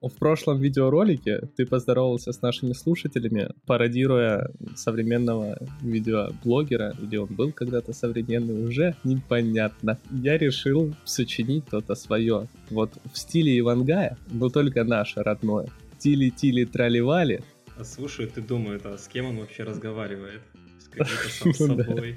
В прошлом видеоролике ты поздоровался с нашими слушателями, пародируя современного видеоблогера, или он был когда-то современный, уже непонятно. Я решил сочинить то-то свое. Вот в стиле Ивангая, но только наше родное. Тили-тили траливали. Слушай, ты думаешь, а с кем он вообще разговаривает? С каким-то сам собой.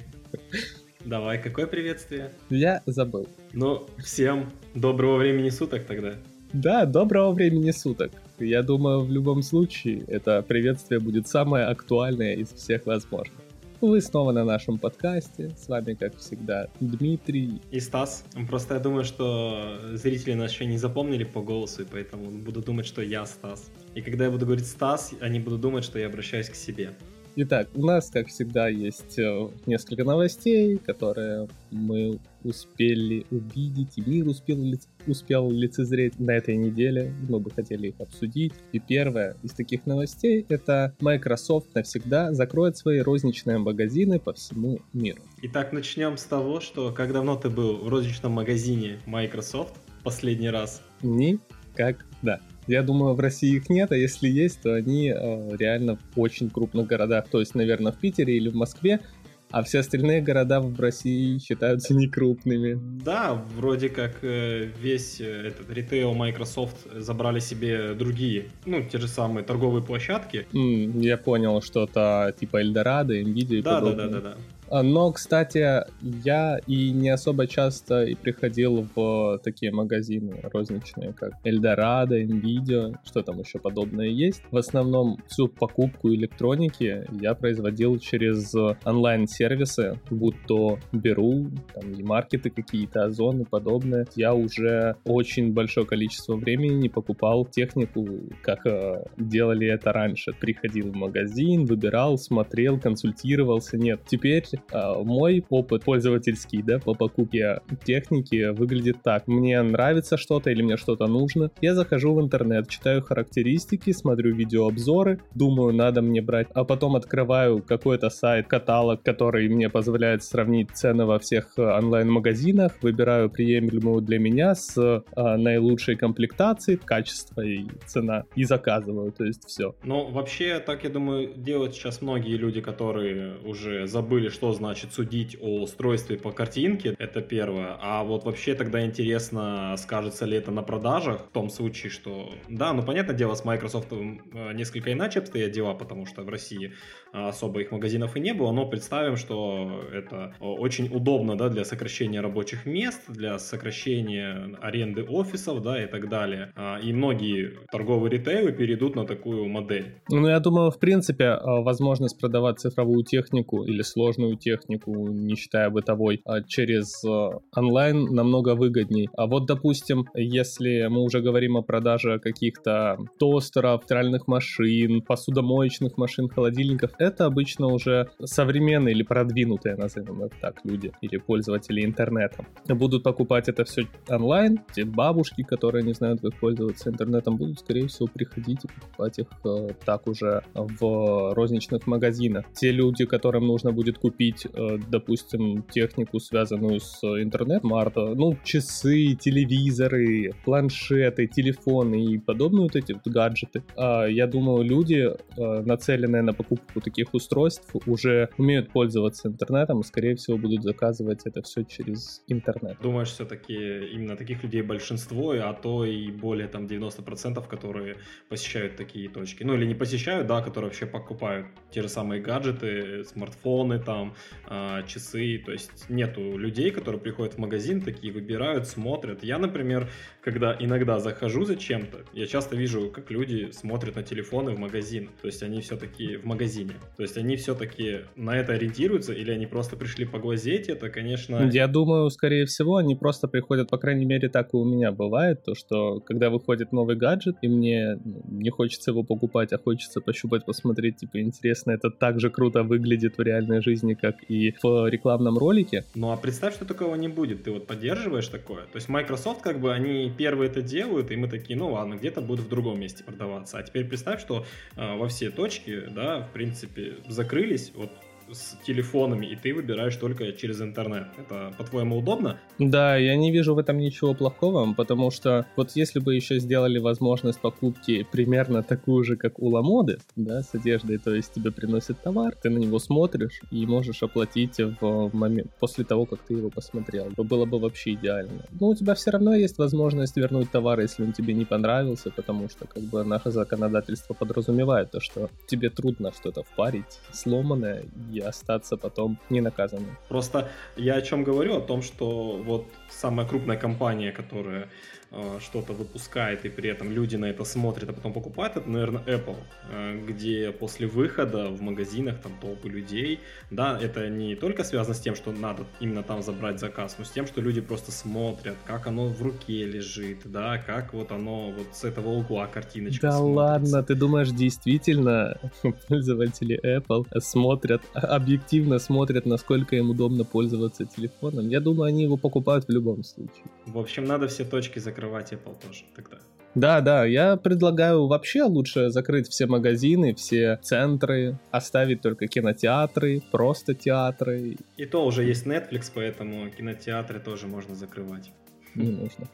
Давай, какое приветствие? Я забыл. Ну, всем доброго времени суток тогда. Да, доброго времени суток. Я думаю, в любом случае, это приветствие будет самое актуальное из всех возможных. Вы снова на нашем подкасте. С вами, как всегда, Дмитрий. И Стас. Просто я думаю, что зрители нас еще не запомнили по голосу, и поэтому будут думать, что я Стас. И когда я буду говорить Стас, они будут думать, что я обращаюсь к себе. Итак, у нас, как всегда, есть э, несколько новостей, которые мы успели увидеть, и мир успел, успел лицезреть на этой неделе. Мы бы хотели их обсудить. И первое из таких новостей — это Microsoft навсегда закроет свои розничные магазины по всему миру. Итак, начнем с того, что как давно ты был в розничном магазине Microsoft последний раз? Никогда. Я думаю, в России их нет, а если есть, то они э, реально в очень крупных городах. То есть, наверное, в Питере или в Москве, а все остальные города в России считаются некрупными. Да, вроде как э, весь э, этот ритейл Microsoft забрали себе другие, ну, те же самые торговые площадки. Mm, я понял, что-то типа Эльдорадо, Nvidia и да, да, да, да, да. А, но, кстати, я и не особо часто и приходил в такие магазины розничные, как Эльдорадо, Nvidia, что там еще подобное есть. В основном всю покупку электроники я производил через онлайн-сервисы, будь то Беру, там и маркеты какие-то, Озон и подобное. Я уже очень большое количество времени не покупал технику, как э, делали это раньше. Приходил в магазин, выбирал, смотрел, консультировался. Нет, теперь а, мой опыт пользовательский, да, по покупке техники выглядит так. Мне нравится что-то или мне что-то нужно. Я захожу в интернет, читаю характеристики, смотрю видеообзоры, думаю, надо мне брать, а потом открываю какой-то сайт, каталог, который мне позволяет сравнить цены во всех э, онлайн-магазинах, выбираю приемлемую для меня с а, наилучшей комплектацией, качество и цена, и заказываю, то есть все. Ну, вообще, так, я думаю, делают сейчас многие люди, которые уже забыли, что что значит судить о устройстве по картинке, это первое. А вот вообще тогда интересно, скажется ли это на продажах, в том случае, что... Да, ну понятное дело, с Microsoft э, несколько иначе обстоят дела, потому что в России э, особо их магазинов и не было, но представим, что это очень удобно, да, для сокращения рабочих мест, для сокращения аренды офисов, да, и так далее. А, и многие торговые ритейлы перейдут на такую модель. Ну, я думаю, в принципе, э, возможность продавать цифровую технику или сложную технику, не считая бытовой, а через э, онлайн намного выгодней. А вот, допустим, если мы уже говорим о продаже каких-то тостеров, стиральных машин, посудомоечных машин, холодильников, это обычно уже современные или продвинутые, назовем это так, люди или пользователи интернета. Будут покупать это все онлайн, те бабушки, которые не знают, как пользоваться интернетом, будут, скорее всего, приходить и покупать их э, так уже в розничных магазинах. Те люди, которым нужно будет купить купить, э, допустим, технику, связанную с интернетом, арта, ну, часы, телевизоры, планшеты, телефоны и подобные вот эти вот гаджеты. А, я думаю, люди, э, нацеленные на покупку таких устройств, уже умеют пользоваться интернетом и, скорее всего, будут заказывать это все через интернет. Думаешь, все-таки именно таких людей большинство, а то и более там 90%, которые посещают такие точки. Ну, или не посещают, да, которые вообще покупают те же самые гаджеты, смартфоны там, э, часы. То есть нету людей, которые приходят в магазин, такие выбирают, смотрят. Я, например, когда иногда захожу за чем-то, я часто вижу, как люди смотрят на телефоны в магазин. То есть они все-таки в магазине. То есть они все-таки на это ориентируются или они просто пришли поглазеть. Это, конечно... Я думаю, скорее всего, они просто приходят, по крайней мере, так и у меня бывает, то, что когда выходит новый гаджет, и мне ну, не хочется его покупать, а хочется пощупать, посмотреть, типа, интересно, это так же круто выглядит в реальной жизни, как как и в рекламном ролике. Ну а представь, что такого не будет. Ты вот поддерживаешь такое. То есть Microsoft, как бы, они первые это делают, и мы такие, ну ладно, где-то будут в другом месте продаваться. А теперь представь, что э, во все точки, да, в принципе, закрылись. Вот с телефонами, и ты выбираешь только через интернет. Это, по-твоему, удобно? Да, я не вижу в этом ничего плохого, потому что вот если бы еще сделали возможность покупки примерно такую же, как у Ламоды, да, с одеждой, то есть тебе приносят товар, ты на него смотришь и можешь оплатить в момент после того, как ты его посмотрел. Было бы вообще идеально. Но у тебя все равно есть возможность вернуть товар, если он тебе не понравился, потому что как бы наше законодательство подразумевает то, что тебе трудно что-то впарить сломанное остаться потом не наказанным. Просто я о чем говорю, о том, что вот самая крупная компания, которая что-то выпускает, и при этом люди на это смотрят, а потом покупают, это, наверное, Apple, э, где после выхода в магазинах там толпы людей, да, это не только связано с тем, что надо именно там забрать заказ, но с тем, что люди просто смотрят, как оно в руке лежит, да, как вот оно вот с этого угла картиночка Да смотрится. ладно, ты думаешь, действительно пользователи Apple смотрят, объективно смотрят, насколько им удобно пользоваться телефоном? Я думаю, они его покупают в любом случае. В общем, надо все точки закрыть закрывать Apple тоже тогда. Да, да, я предлагаю вообще лучше закрыть все магазины, все центры, оставить только кинотеатры, просто театры. И то уже есть Netflix, поэтому кинотеатры тоже можно закрывать. Не нужно.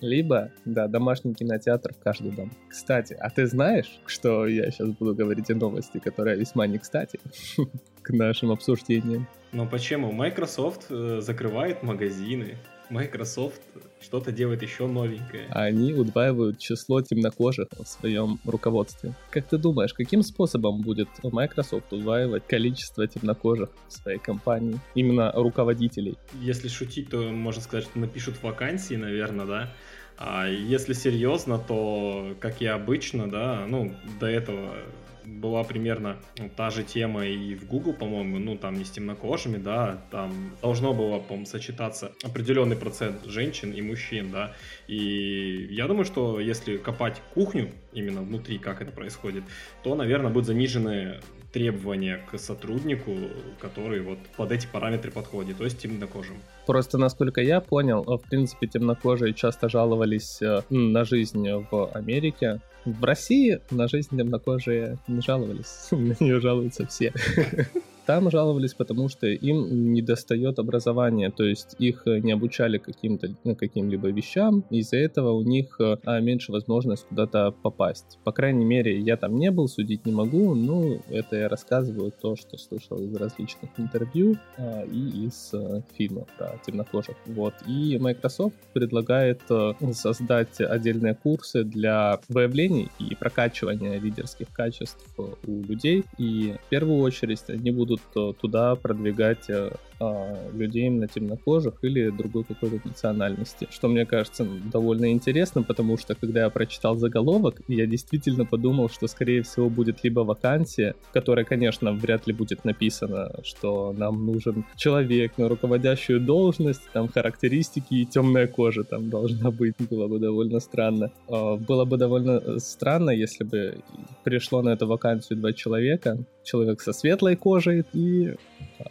Либо, да, домашний кинотеатр в каждый дом. Кстати, а ты знаешь, что я сейчас буду говорить о новости, которая весьма не кстати к нашим обсуждениям? Но почему? Microsoft э, закрывает магазины. Microsoft что-то делает еще новенькое. Они удваивают число темнокожих в своем руководстве. Как ты думаешь, каким способом будет Microsoft удваивать количество темнокожих в своей компании? Именно руководителей. Если шутить, то можно сказать, что напишут вакансии, наверное, да? А если серьезно, то, как и обычно, да, ну, до этого была примерно та же тема и в Google, по-моему, ну, там не с темнокожими, да, там должно было, по-моему, сочетаться определенный процент женщин и мужчин, да, и я думаю, что если копать кухню именно внутри, как это происходит, то, наверное, будут занижены требования к сотруднику, который вот под эти параметры подходит, то есть темнокожим. Просто, насколько я понял, в принципе, темнокожие часто жаловались э, на жизнь в Америке, в России на жизнь темнокожие не жаловались, на нее жалуются все. Там жаловались, потому что им не достает образования, то есть их э, не обучали каким-то ну, каким-либо вещам, из-за этого у них э, а, меньше возможность куда-то попасть. По крайней мере, я там не был, судить не могу, но это я рассказываю то, что слышал из различных интервью а, и из а, фильмов про темнокожих. Вот. И Microsoft предлагает создать отдельные курсы для выявления и прокачивания лидерских качеств у людей. И в первую очередь они будут будут туда продвигать э, а, людей именно темнокожих или другой какой-то национальности. Что мне кажется довольно интересно, потому что когда я прочитал заголовок, я действительно подумал, что скорее всего будет либо вакансия, в которой, конечно, вряд ли будет написано, что нам нужен человек на руководящую должность, там характеристики и темная кожа там должна быть. Было бы довольно странно. А, было бы довольно странно, если бы пришло на эту вакансию два человека, человек со светлой кожей и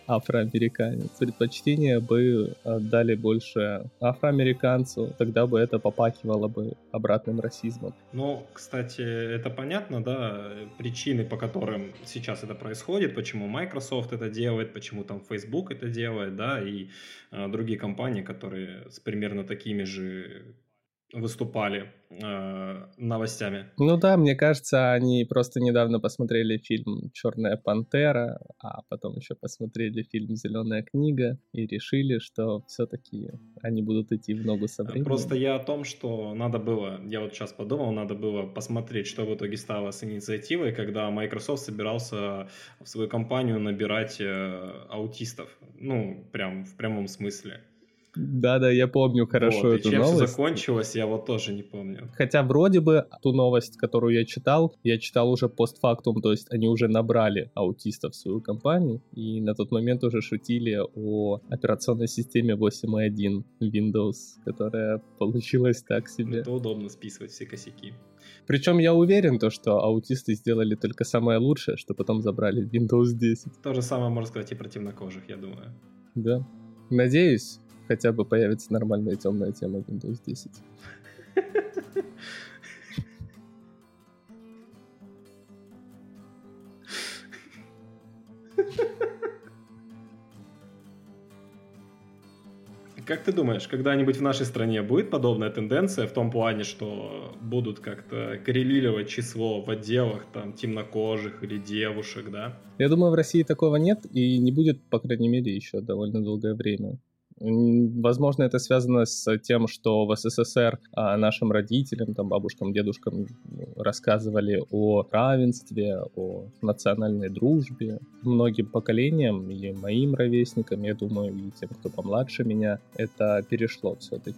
афроамериканец. Предпочтение бы отдали больше афроамериканцу, тогда бы это попахивало бы обратным расизмом. Ну, кстати, это понятно, да, причины, по которым сейчас это происходит, почему Microsoft это делает, почему там Facebook это делает, да, и э, другие компании, которые с примерно такими же выступали э, новостями. Ну да, мне кажется, они просто недавно посмотрели фильм Черная пантера, а потом еще посмотрели фильм Зеленая книга и решили, что все-таки они будут идти в ногу со временем. Просто я о том, что надо было, я вот сейчас подумал, надо было посмотреть, что в итоге стало с инициативой, когда Microsoft собирался в свою компанию набирать э, аутистов, ну прям в прямом смысле. Да-да, я помню хорошо вот, эту и чем новость. Все закончилось, я вот тоже не помню. Хотя вроде бы ту новость, которую я читал, я читал уже постфактум, то есть они уже набрали аутистов в свою компанию, и на тот момент уже шутили о операционной системе 8.1 Windows, которая получилась так себе. Это удобно списывать все косяки. Причем я уверен, то, что аутисты сделали только самое лучшее, что потом забрали Windows 10. То же самое можно сказать и про темнокожих, я думаю. Да. Надеюсь, хотя бы появится нормальная темная тема Windows 10. Как ты думаешь, когда-нибудь в нашей стране будет подобная тенденция в том плане, что будут как-то коррелировать число в отделах там темнокожих или девушек, да? Я думаю, в России такого нет и не будет, по крайней мере, еще довольно долгое время. Возможно, это связано с тем, что в СССР а, нашим родителям, там, бабушкам, дедушкам рассказывали о равенстве, о национальной дружбе. Многим поколениям, и моим ровесникам, я думаю, и тем, кто помладше меня, это перешло все-таки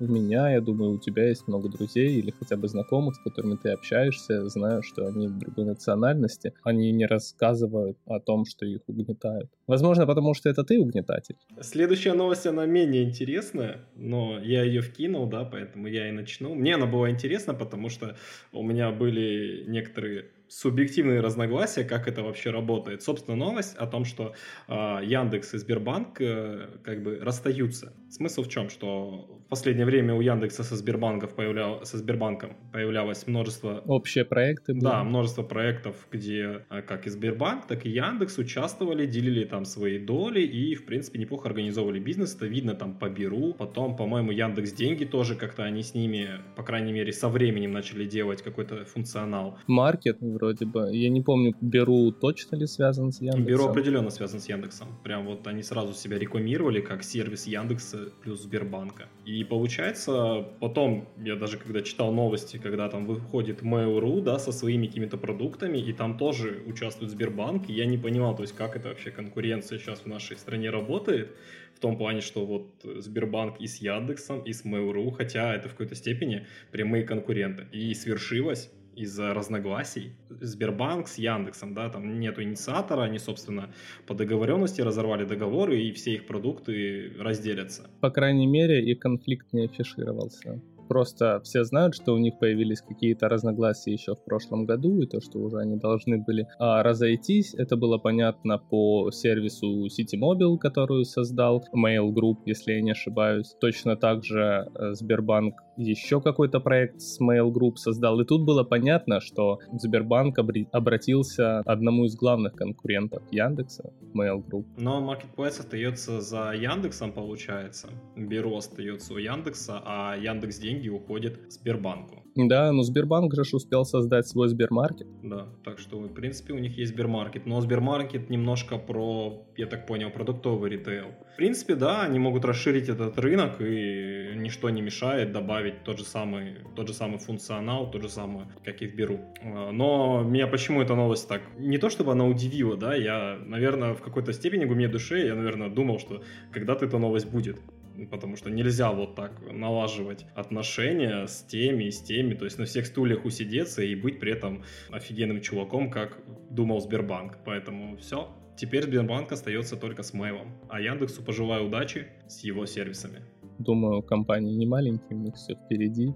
у меня, я думаю, у тебя есть много друзей или хотя бы знакомых, с которыми ты общаешься, знаю, что они другой национальности, они не рассказывают о том, что их угнетают. Возможно, потому что это ты угнетатель. Следующая новость, она менее интересная, но я ее вкинул, да, поэтому я и начну. Мне она была интересна, потому что у меня были некоторые субъективные разногласия, как это вообще работает. Собственно, новость о том, что э, Яндекс и Сбербанк э, как бы расстаются. Смысл в чем? Что в последнее время у Яндекса со, Сбербанков появлял, со Сбербанком появлялось множество... Общие проекты. Были. Да, множество проектов, где э, как и Сбербанк, так и Яндекс участвовали, делили там свои доли и, в принципе, неплохо организовывали бизнес. Это видно там по Беру. Потом, по-моему, Яндекс Деньги тоже как-то они с ними, по крайней мере, со временем начали делать какой-то функционал. Маркет вроде бы. Я не помню, Беру точно ли связан с Яндексом? Беру определенно связан с Яндексом. Прям вот они сразу себя рекламировали как сервис Яндекса плюс Сбербанка. И получается, потом, я даже когда читал новости, когда там выходит Mail.ru, да, со своими какими-то продуктами, и там тоже участвует Сбербанк, и я не понимал, то есть как это вообще конкуренция сейчас в нашей стране работает, в том плане, что вот Сбербанк и с Яндексом, и с Mail.ru, хотя это в какой-то степени прямые конкуренты. И свершилось, из-за разногласий. Сбербанк с Яндексом, да, там нету инициатора, они, собственно, по договоренности разорвали договоры, и все их продукты разделятся. По крайней мере, и конфликт не афишировался просто все знают, что у них появились какие-то разногласия еще в прошлом году, и то, что уже они должны были а, разойтись, это было понятно по сервису City Mobile, которую создал Mail Group, если я не ошибаюсь. Точно так же э, Сбербанк еще какой-то проект с Mail Group создал, и тут было понятно, что Сбербанк обратился одному из главных конкурентов Яндекса, Mail Group. Но Marketplace остается за Яндексом, получается. Бюро остается у Яндекса, а Яндекс деньги уходят Сбербанку. Да, но Сбербанк же успел создать свой Сбермаркет. Да, так что, в принципе, у них есть Сбермаркет. Но Сбермаркет немножко про, я так понял, продуктовый ритейл. В принципе, да, они могут расширить этот рынок, и ничто не мешает добавить тот же самый, тот же самый функционал, тот же самый, как и в Беру. А, но меня почему эта новость так... Не то, чтобы она удивила, да, я, наверное, в какой-то степени глубине души, я, наверное, думал, что когда-то эта новость будет потому что нельзя вот так налаживать отношения с теми и с теми, то есть на всех стульях усидеться и быть при этом офигенным чуваком, как думал Сбербанк. Поэтому все, теперь Сбербанк остается только с мейлом, а Яндексу пожелаю удачи с его сервисами. Думаю, компании не маленькие, у них все впереди.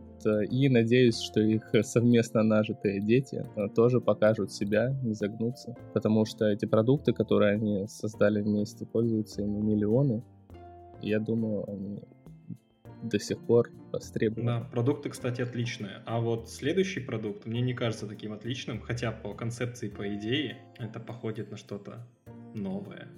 И надеюсь, что их совместно нажитые дети э, тоже покажут себя, не загнутся. Потому что эти продукты, которые они создали вместе, пользуются ими миллионы я думаю, они до сих пор востребованы. Да, продукты, кстати, отличные. А вот следующий продукт мне не кажется таким отличным, хотя по концепции, по идее, это походит на что-то новое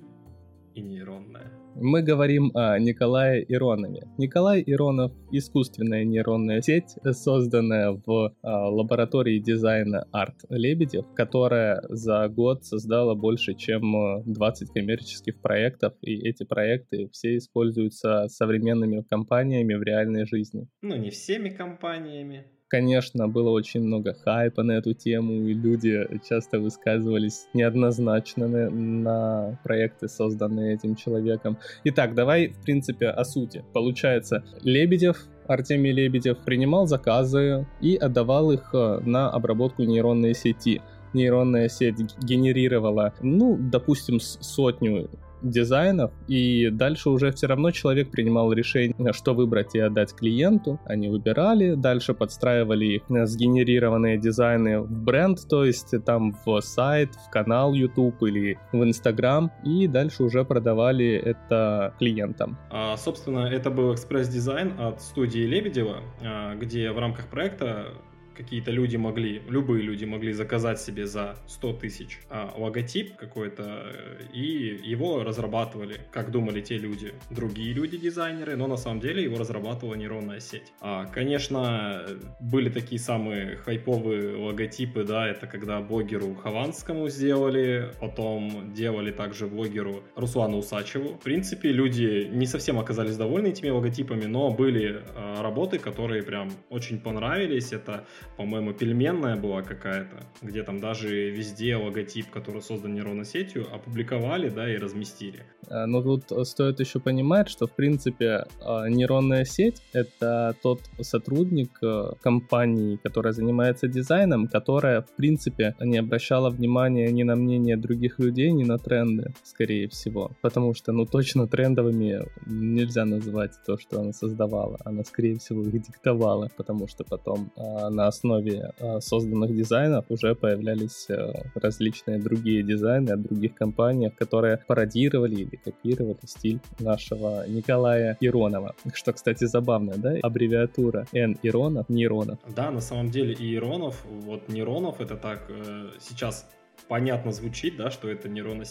и нейронное. Мы говорим о Николае Иронове. Николай Иронов — искусственная нейронная сеть, созданная в а, лаборатории дизайна Арт Лебедев, которая за год создала больше, чем 20 коммерческих проектов, и эти проекты все используются современными компаниями в реальной жизни. Ну, не всеми компаниями, Конечно, было очень много хайпа на эту тему, и люди часто высказывались неоднозначно на, на проекты, созданные этим человеком. Итак, давай, в принципе, о сути. Получается, Лебедев Артемий Лебедев принимал заказы и отдавал их э, на обработку нейронной сети. Нейронная сеть генерировала, ну, допустим, сотню дизайнов, и дальше уже все равно человек принимал решение, что выбрать и отдать клиенту. Они выбирали, дальше подстраивали их сгенерированные дизайны в бренд, то есть там в сайт, в канал YouTube или в Instagram, и дальше уже продавали это клиентам. А, собственно, это был экспресс-дизайн от студии Лебедева, а, где в рамках проекта какие-то люди могли, любые люди могли заказать себе за 100 тысяч а, логотип какой-то, э, и его разрабатывали, как думали те люди, другие люди-дизайнеры, но на самом деле его разрабатывала нейронная сеть. А, конечно, были такие самые хайповые логотипы, да, это когда блогеру Хованскому сделали, потом делали также блогеру Руслану Усачеву. В принципе, люди не совсем оказались довольны этими логотипами, но были а, работы, которые прям очень понравились. Это по-моему, пельменная была какая-то, где там даже везде логотип, который создан нейронной сетью, опубликовали, да, и разместили. А, но тут стоит еще понимать, что, в принципе, а, нейронная сеть — это тот сотрудник э, компании, которая занимается дизайном, которая, в принципе, не обращала внимания ни на мнение других людей, ни на тренды, скорее всего. Потому что, ну, точно трендовыми нельзя называть то, что она создавала. Она, скорее всего, их диктовала, потому что потом а, на основе а, созданных дизайнов уже появлялись а, различные другие дизайны от других компаний, которые пародировали или копировали стиль нашего Николая Иронова. Что, кстати, забавно, да? Аббревиатура Н Иронов, Нейронов. Да, на самом деле и Иронов, вот Нейронов это так э, сейчас понятно звучит, да, что это нейронная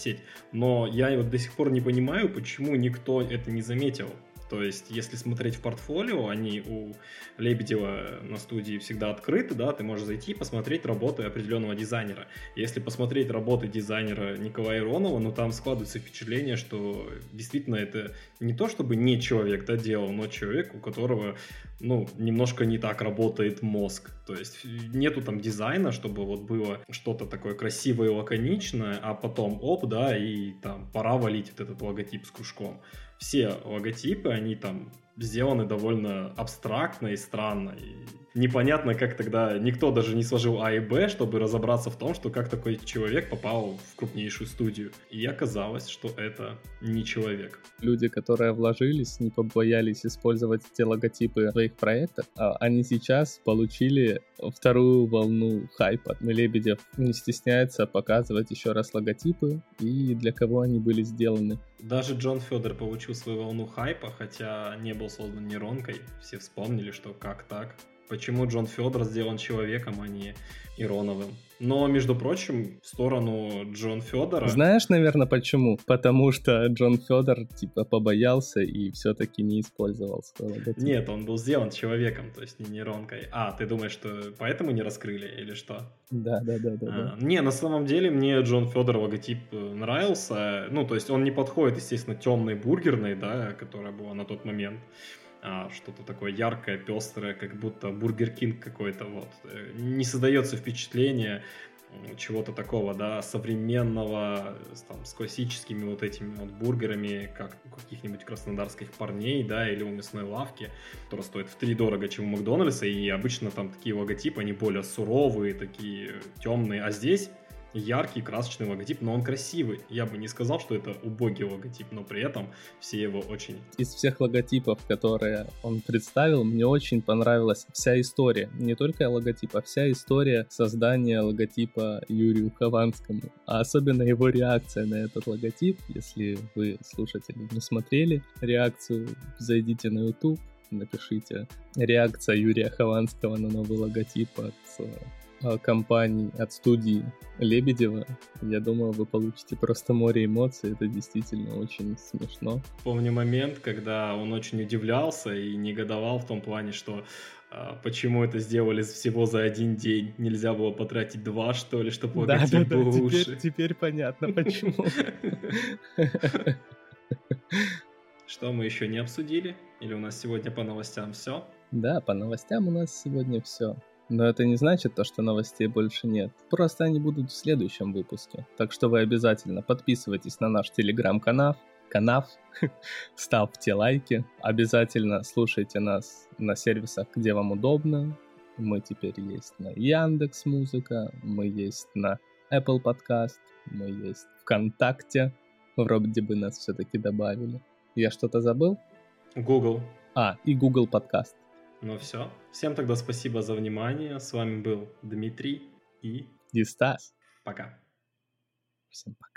но я вот до сих пор не понимаю, почему никто это не заметил. То есть, если смотреть в портфолио, они у Лебедева на студии всегда открыты, да, ты можешь зайти и посмотреть работы определенного дизайнера. Если посмотреть работы дизайнера Николая Иронова, ну там складывается впечатление, что действительно это не то чтобы не человек, да, делал, но человек, у которого, ну, немножко не так работает мозг. То есть нету там дизайна, чтобы вот было что-то такое красивое и лаконичное, а потом оп, да, и там пора валить вот этот логотип с кружком все логотипы, они там сделаны довольно абстрактно и странно. И непонятно, как тогда никто даже не сложил А и Б, чтобы разобраться в том, что как такой человек попал в крупнейшую студию. И оказалось, что это не человек. Люди, которые вложились, не побоялись использовать те логотипы своих проектах, а они сейчас получили вторую волну хайпа. Лебедев не стесняется показывать еще раз логотипы и для кого они были сделаны. Даже Джон Федор получил свою волну хайпа, хотя не был создан нейронкой. Все вспомнили, что как так. Почему Джон Федор сделан человеком, а не Ироновым? Но, между прочим, в сторону Джон Федора... Знаешь, наверное, почему? Потому что Джон Федор, типа, побоялся и все-таки не использовал свой логотип. Нет, он был сделан человеком, то есть не нейронкой. А, ты думаешь, что поэтому не раскрыли или что? Да, да, да, да. А, да. Не, на самом деле мне Джон Федор логотип э, нравился. Ну, то есть он не подходит, естественно, темной бургерной, да, которая была на тот момент а, что-то такое яркое, пестрое, как будто Бургер Кинг какой-то, вот. Э, не создается впечатление чего-то такого, да, современного, там, с классическими вот этими вот бургерами, как у каких-нибудь краснодарских парней, да, или у мясной лавки, которая стоит в три дорого, чем у Макдональдса, и обычно там такие логотипы, они более суровые, такие темные, а здесь яркий, красочный логотип, но он красивый. Я бы не сказал, что это убогий логотип, но при этом все его очень... Из всех логотипов, которые он представил, мне очень понравилась вся история. Не только логотип, а вся история создания логотипа Юрию Хованскому. А особенно его реакция на этот логотип. Если вы, слушатели, не смотрели реакцию, зайдите на YouTube, напишите реакция Юрия Хованского на новый логотип от Э, компаний, от студии Лебедева, я думаю, вы получите просто море эмоций. Это действительно очень смешно. Помню момент, когда он очень удивлялся и негодовал в том плане, что а, почему это сделали всего за один день? Нельзя было потратить два, что ли, чтобы логотип да, да, был да, лучше? Теперь, теперь понятно, почему. Что мы еще не обсудили? Или у нас сегодня по новостям все? Да, по новостям у нас сегодня все. Но это не значит то, что новостей больше нет. Просто они будут в следующем выпуске. Так что вы обязательно подписывайтесь на наш телеграм-канал, канал, ставьте лайки, обязательно слушайте нас на сервисах, где вам удобно. Мы теперь есть на Яндекс Музыка, мы есть на Apple Podcast, мы есть ВКонтакте, Вроде бы нас все-таки добавили. Я что-то забыл? Google. А, и Google подкаст. Ну все. Всем тогда спасибо за внимание. С вами был Дмитрий и... И Стас. Пока. Всем пока.